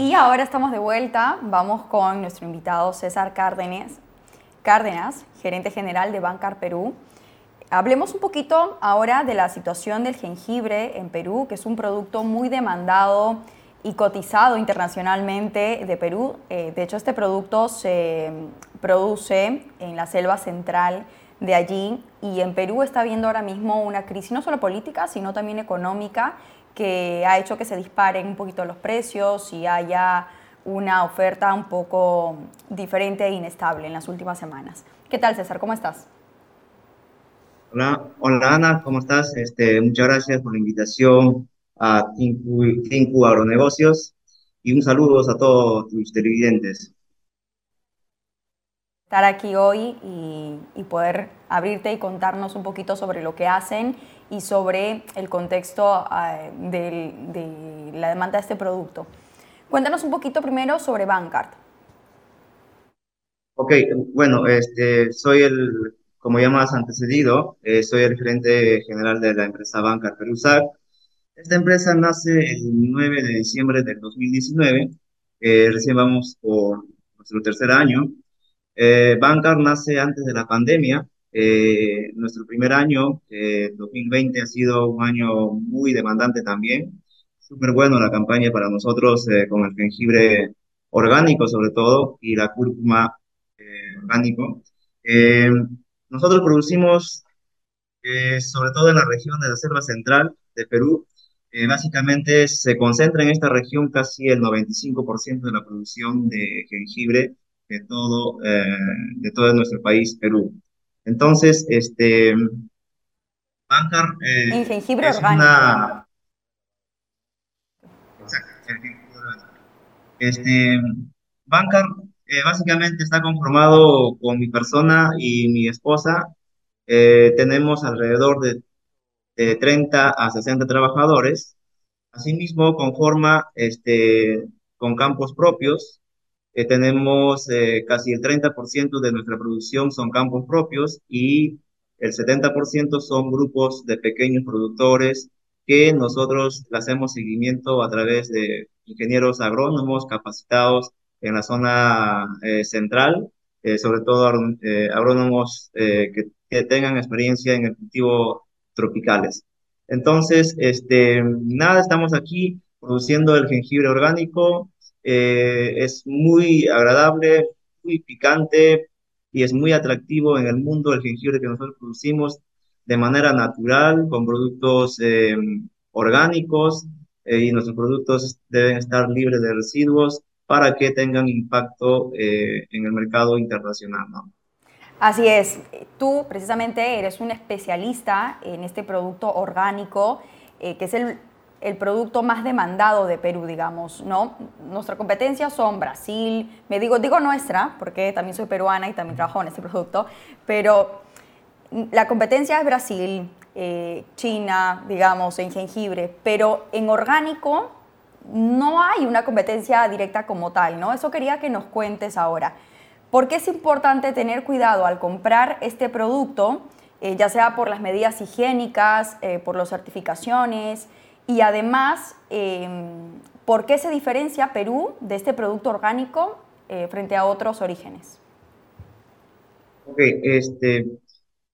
Y ahora estamos de vuelta, vamos con nuestro invitado César Cárdenas, Cárdenas, gerente general de Bancar Perú. Hablemos un poquito ahora de la situación del jengibre en Perú, que es un producto muy demandado y cotizado internacionalmente de Perú. Eh, de hecho, este producto se produce en la selva central de allí y en Perú está habiendo ahora mismo una crisis no solo política, sino también económica que ha hecho que se disparen un poquito los precios y haya una oferta un poco diferente e inestable en las últimas semanas. ¿Qué tal, César? ¿Cómo estás? Hola, hola Ana, ¿cómo estás? Este, muchas gracias por la invitación a Tinku, Agronegocios y un saludo a todos tus televidentes. Estar aquí hoy y, y poder abrirte y contarnos un poquito sobre lo que hacen y sobre el contexto eh, de, la demanda de este producto. Cuéntanos un poquito primero sobre Bancard. Ok, bueno, este, soy el, como ya más antecedido, eh, soy el gerente general de la empresa Bancard Perusac. Esta empresa nace el 9 de diciembre del 2019, eh, recién vamos por nuestro tercer año. Eh, nace antes de la pandemia, eh, nuestro primer año, 2020, eh, ha sido un año muy demandante también. Súper bueno la campaña para nosotros eh, con el jengibre orgánico sobre todo y la cúrcuma orgánico. nosotros producimos sobre todo en la región de la selva central de Perú. básicamente se concentra en esta región casi el 95% de la producción de jengibre de todo, de todo nuestro país, Perú. Entonces, este, Bancar eh, jengibre es orgánico. Una... Este, Bancar eh, básicamente está conformado con mi persona y mi esposa. Eh, tenemos alrededor de, de, 30 a 60 trabajadores. Asimismo, conforma este, con campos propios, tenemos eh, casi el 30% de nuestra producción son campos propios y el 70% son grupos de pequeños productores que nosotros le hacemos seguimiento a través de ingenieros agrónomos capacitados en la zona eh, central, eh, sobre todo agrónomos que, que, tengan experiencia en el cultivo tropicales. Entonces, este, nada, estamos aquí produciendo el jengibre orgánico, eh, es muy agradable, muy picante y es muy atractivo en el mundo el jengibre que nosotros producimos de manera natural, con productos eh, orgánicos eh, y nuestros productos deben estar libres de residuos para que tengan impacto en el mercado internacional. Así es, tú precisamente eres un especialista en este producto orgánico, que es el el producto más demandado de Perú, digamos, ¿no? Nuestra competencia son Brasil, me digo, digo nuestra, porque también soy peruana y también trabajo en este producto, pero la competencia es Brasil, eh, China, digamos, en jengibre, pero en orgánico no hay una competencia directa como tal, ¿no? Eso quería que nos cuentes ahora. ¿Por qué es importante tener cuidado al comprar este producto, eh, ya sea por las medidas higiénicas, eh, por las certificaciones, y además, em, ¿por qué se diferencia Perú de este producto orgánico eh, frente a otros orígenes? Ok, este,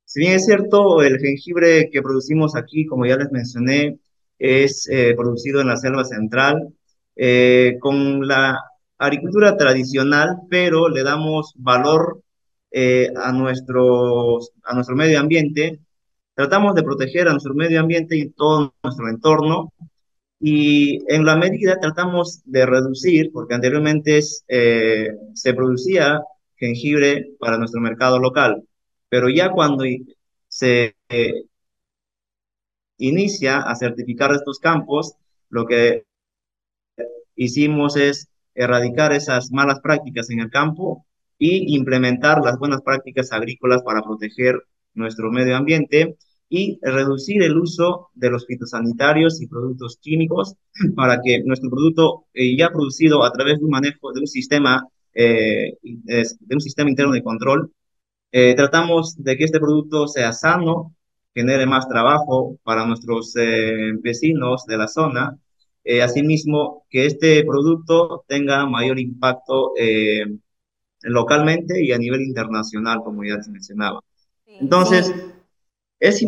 si bien es cierto, el jengibre que producimos aquí, como ya les mencioné, es eh, producido en la selva central eh, con la agricultura tradicional, pero le damos valor a, nuestro, a nuestro medio ambiente Tratamos de proteger a nuestro medio ambiente y todo nuestro entorno. Y en la medida tratamos de reducir, porque anteriormente eh, se producía jengibre para nuestro mercado local, pero ya cuando se eh, inicia a certificar estos campos, lo que hicimos es erradicar esas malas prácticas en el campo y implementar las buenas prácticas agrícolas para proteger nuestro medio ambiente y reducir el uso de los fitosanitarios y productos químicos para que nuestro producto eh, ya producido a través de un manejo de un sistema, eh, de un sistema interno de control, eh, tratamos de que este producto sea sano, genere más trabajo para nuestros vecinos de la zona eh, asimismo, que este producto tenga mayor impacto eh, localmente y a nivel internacional, como ya se mencionaba. Entonces, es,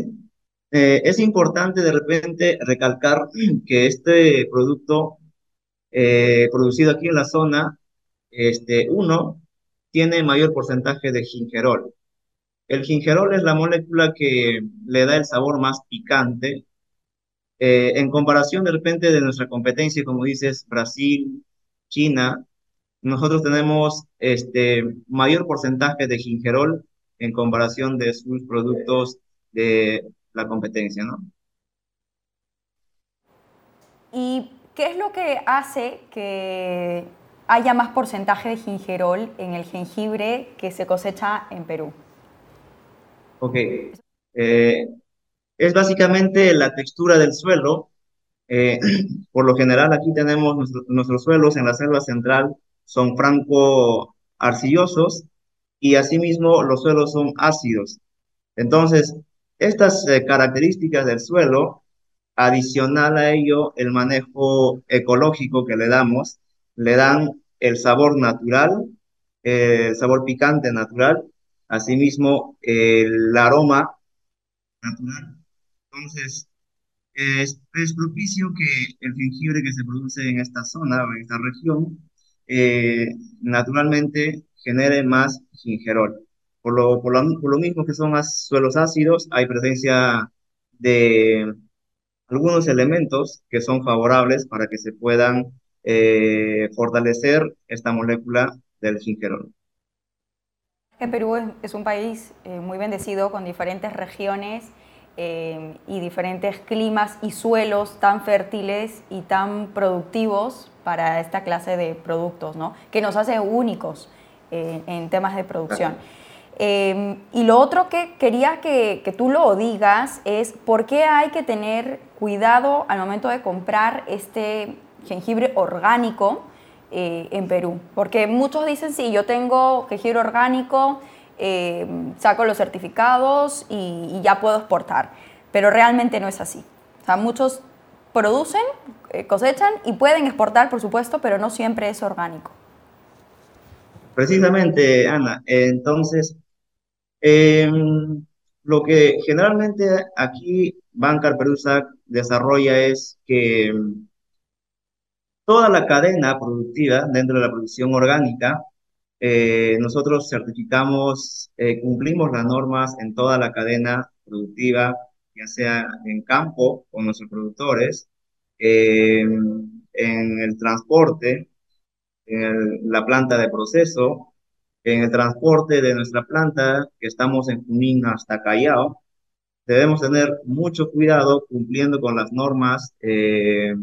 eh, es importante de repente recalcar que este producto producido aquí en la zona, este, uno, tiene mayor porcentaje de gingerol. El gingerol es la molécula que le da el sabor más picante eh, en comparación de repente de nuestra competencia, como dices, Brasil, China, nosotros tenemos este mayor porcentaje de gingerol en comparación de sus productos de la competencia, ¿no? ¿Y qué es lo que hace que haya más porcentaje de gingerol en el jengibre que se cosecha en Perú? Ok. Eh, es básicamente la textura del suelo. Eh, por lo general aquí tenemos nuestros suelos en la selva central son franco arcillosos y asimismo los suelos son ácidos. Entonces, estas eh, características del suelo, adicional a ello el manejo ecológico que le damos, le dan el sabor natural, el sabor picante natural, asimismo el aroma natural entonces, es, propicio que el jengibre que se produce en esta zona o en esta región eh, naturalmente genere más gingerol. Por lo, por, lo, mismo que son suelos ácidos, hay presencia de algunos elementos que son favorables para que se puedan eh, fortalecer esta molécula del gingerol. El Perú es, un país eh, muy bendecido con diferentes regiones Em, y diferentes climas y suelos tan fértiles y tan productivos para esta clase de productos, ¿no? que nos hace únicos eh, en temas de producción. Em, y lo otro que quería que, tú lo digas es por qué hay que tener cuidado al momento de comprar este jengibre orgánico eh, en Perú. Porque muchos dicen, sí, yo tengo jengibre orgánico, eh, saco los certificados y, ya puedo exportar. Pero realmente no es así. O sea, muchos producen, eh, cosechan y pueden exportar, por supuesto, pero no siempre es orgánico. Precisamente, Ana. Entonces, em, lo que generalmente aquí Bancar Perusa desarrolla es que toda la cadena productiva dentro de la producción orgánica eh, nosotros certificamos, eh, cumplimos las normas en toda la cadena productiva, ya sea en campo con nuestros productores, en el transporte, en la planta de proceso, en el transporte de nuestra planta, que estamos en Junín hasta Callao, debemos tener mucho cuidado cumpliendo con las normas eh,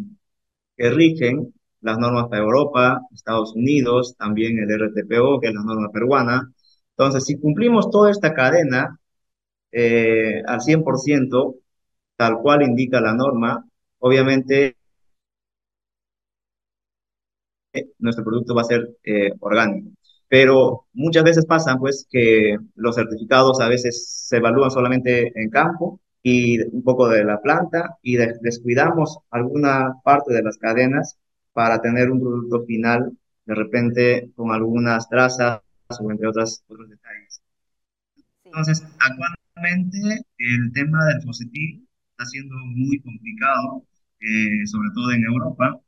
que rigen las normas para Europa, Estados Unidos, también el RTPO, que es la norma peruana. Entonces, si cumplimos toda esta cadena eh, al 100%, tal cual indica la norma, obviamente nuestro producto va a ser eh, orgánico. Pero muchas veces pasa pues que los certificados a veces se evalúan solamente en campo y un poco de la planta y descuidamos alguna parte de las cadenas para tener un producto final, de repente con algunas trazas o entre otras, otros detalles. Entonces, actualmente el tema del fossetil está siendo muy complicado, eh, sobre todo en Europa.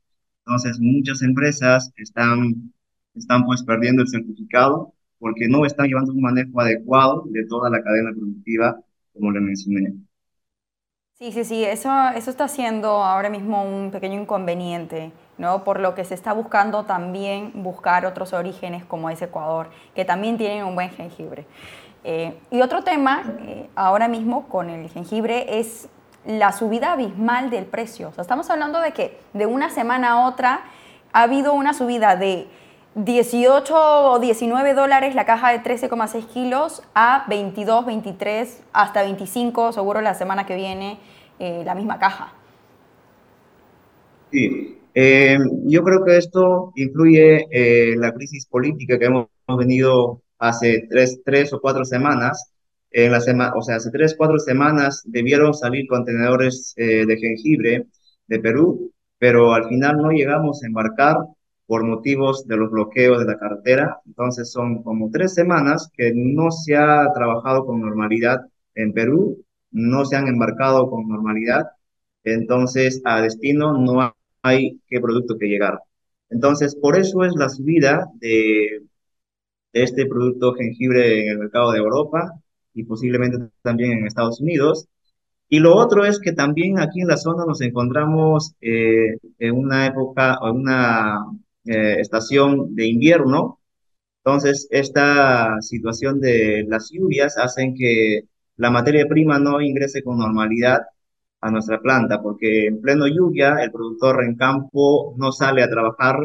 Entonces, muchas empresas están, están pues perdiendo el certificado porque no están llevando un manejo adecuado de toda la cadena productiva, como le mencioné. Sí, sí, sí, eso, eso está siendo ahora mismo un pequeño inconveniente, ¿no? Por lo que se está buscando también buscar otros orígenes como es Ecuador, que también tienen un buen jengibre. Eh, y otro tema eh, ahora mismo con el jengibre es la subida abismal del precio. O sea, estamos hablando de que de una semana a otra ha habido una subida de 18 o 19 dólares la caja de 13,6 kilos a 22, 23, hasta 25, seguro la semana que viene, eh, la misma caja. Sí, eh, yo creo que esto influye eh, la crisis política que hemos venido hace tres, tres o cuatro semanas. En la semana, o sea, hace tres, cuatro semanas debieron salir contenedores de jengibre de Perú pero al final no llegamos a embarcar por motivos de los bloqueos de la carretera. Entonces son como tres semanas que no se ha trabajado con normalidad en Perú, no se han embarcado con normalidad. Entonces a destino no hay qué producto que llegar. Entonces por eso es la subida de, de este producto jengibre en el mercado de Europa y posiblemente también en Estados Unidos. Y lo otro es que también aquí en la zona nos encontramos eh, en una época, en una eh, estación de invierno. Entonces, esta situación de las lluvias hacen que la materia prima no ingrese con normalidad a nuestra planta, porque en pleno lluvia el productor en campo no sale a trabajar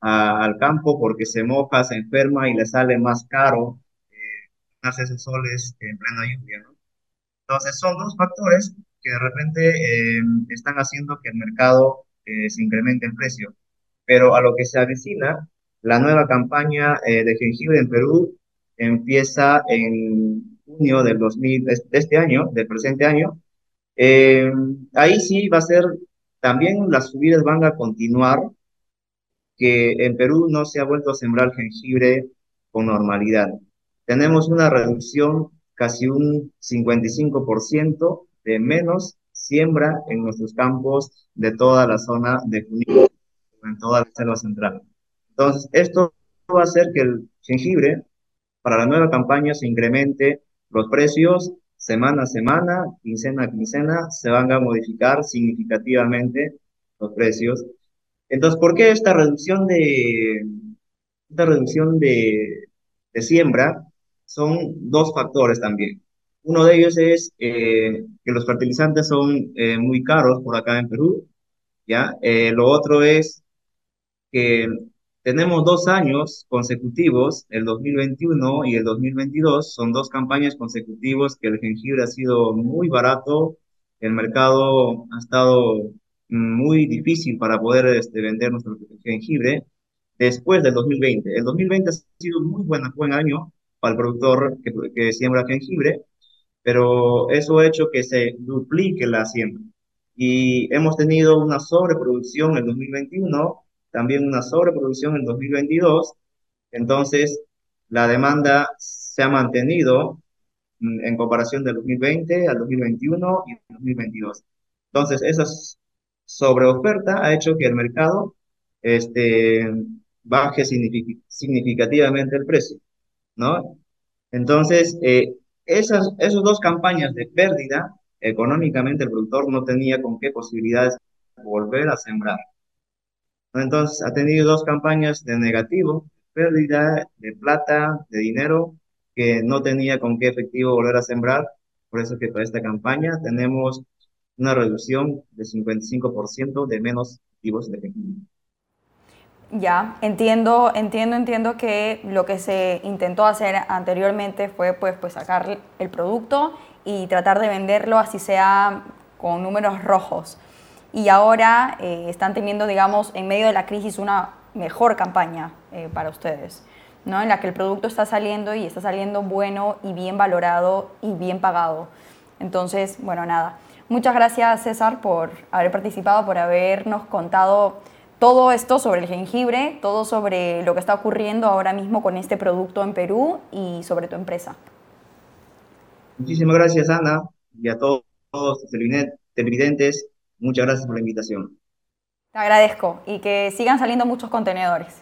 al campo porque se moja, se enferma y le sale más caro eh, hacer esos soles en plena lluvia. Entonces, son dos factores que de repente eh, están haciendo que el mercado eh, se incremente el precio pero a lo que se avecina, la nueva campaña eh, de jengibre en Perú empieza en junio del 2000, de este año, del presente año. Eh, ahí sí va a ser, también las subidas van a continuar, que en Perú no se ha vuelto a sembrar jengibre con normalidad. Tenemos una reducción casi un 55% de menos siembra en nuestros campos de toda la zona de Junín en toda la selva central. Entonces, esto va a hacer que el jengibre, para la nueva campaña, se incremente los precios semana a semana, quincena a quincena, se van a modificar significativamente los precios. Entonces, ¿por qué esta reducción de, esta reducción de, de siembra? Son dos factores también. Uno de ellos es eh, que los fertilizantes son eh, muy caros por acá en Perú, ¿ya? Eh, lo otro es que tenemos dos años consecutivos, el 2021 y el 2022, son dos campañas consecutivas que el jengibre ha sido muy barato, el mercado ha estado muy difícil para poder este, vender nuestro jengibre después del 2020. El 2020 ha sido muy buen, buen año para el productor que, que siembra jengibre, pero eso ha hecho que se duplique la siembra. Y hemos tenido una sobreproducción en el 2021 también una sobreproducción en 2022, entonces la demanda se ha mantenido mm, en comparación del 2020 al 2021 y 2022. Entonces, esa sobreoferta ha hecho que el mercado este, baje significativamente el precio, ¿no? Entonces, eh, esas, esas dos campañas de pérdida, económicamente el productor no tenía con qué posibilidades volver a sembrar. Entonces, ha tenido dos campañas de negativo, pérdida de plata, de dinero, que no tenía con qué efectivo volver a sembrar. Por eso que para esta campaña tenemos una reducción de 55% de menos activos de efectivo. Ya, entiendo, entiendo, entiendo que lo que se intentó hacer anteriormente fue pues, pues sacar el producto y tratar de venderlo así sea con números rojos y ahora eh, están teniendo, digamos, en medio de la crisis una mejor campaña eh, para ustedes, ¿no? en la que el producto está saliendo y está saliendo bueno y bien valorado y bien pagado. Entonces, bueno, nada. Muchas gracias César por haber participado, por habernos contado todo esto sobre el jengibre, todo sobre lo que está ocurriendo ahora mismo con este producto en Perú y sobre tu empresa. Muchísimas gracias Ana y a todos los televidentes Muchas gracias por la invitación. Te agradezco y que sigan saliendo muchos contenedores.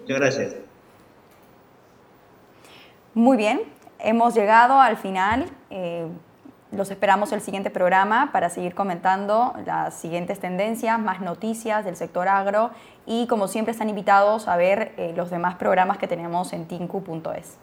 Muchas gracias. Muy bien, hemos llegado al final. Eh, los esperamos el siguiente programa para seguir comentando las siguientes tendencias, más noticias del sector agro y como siempre están invitados a ver eh, los demás programas que tenemos en tinku.es.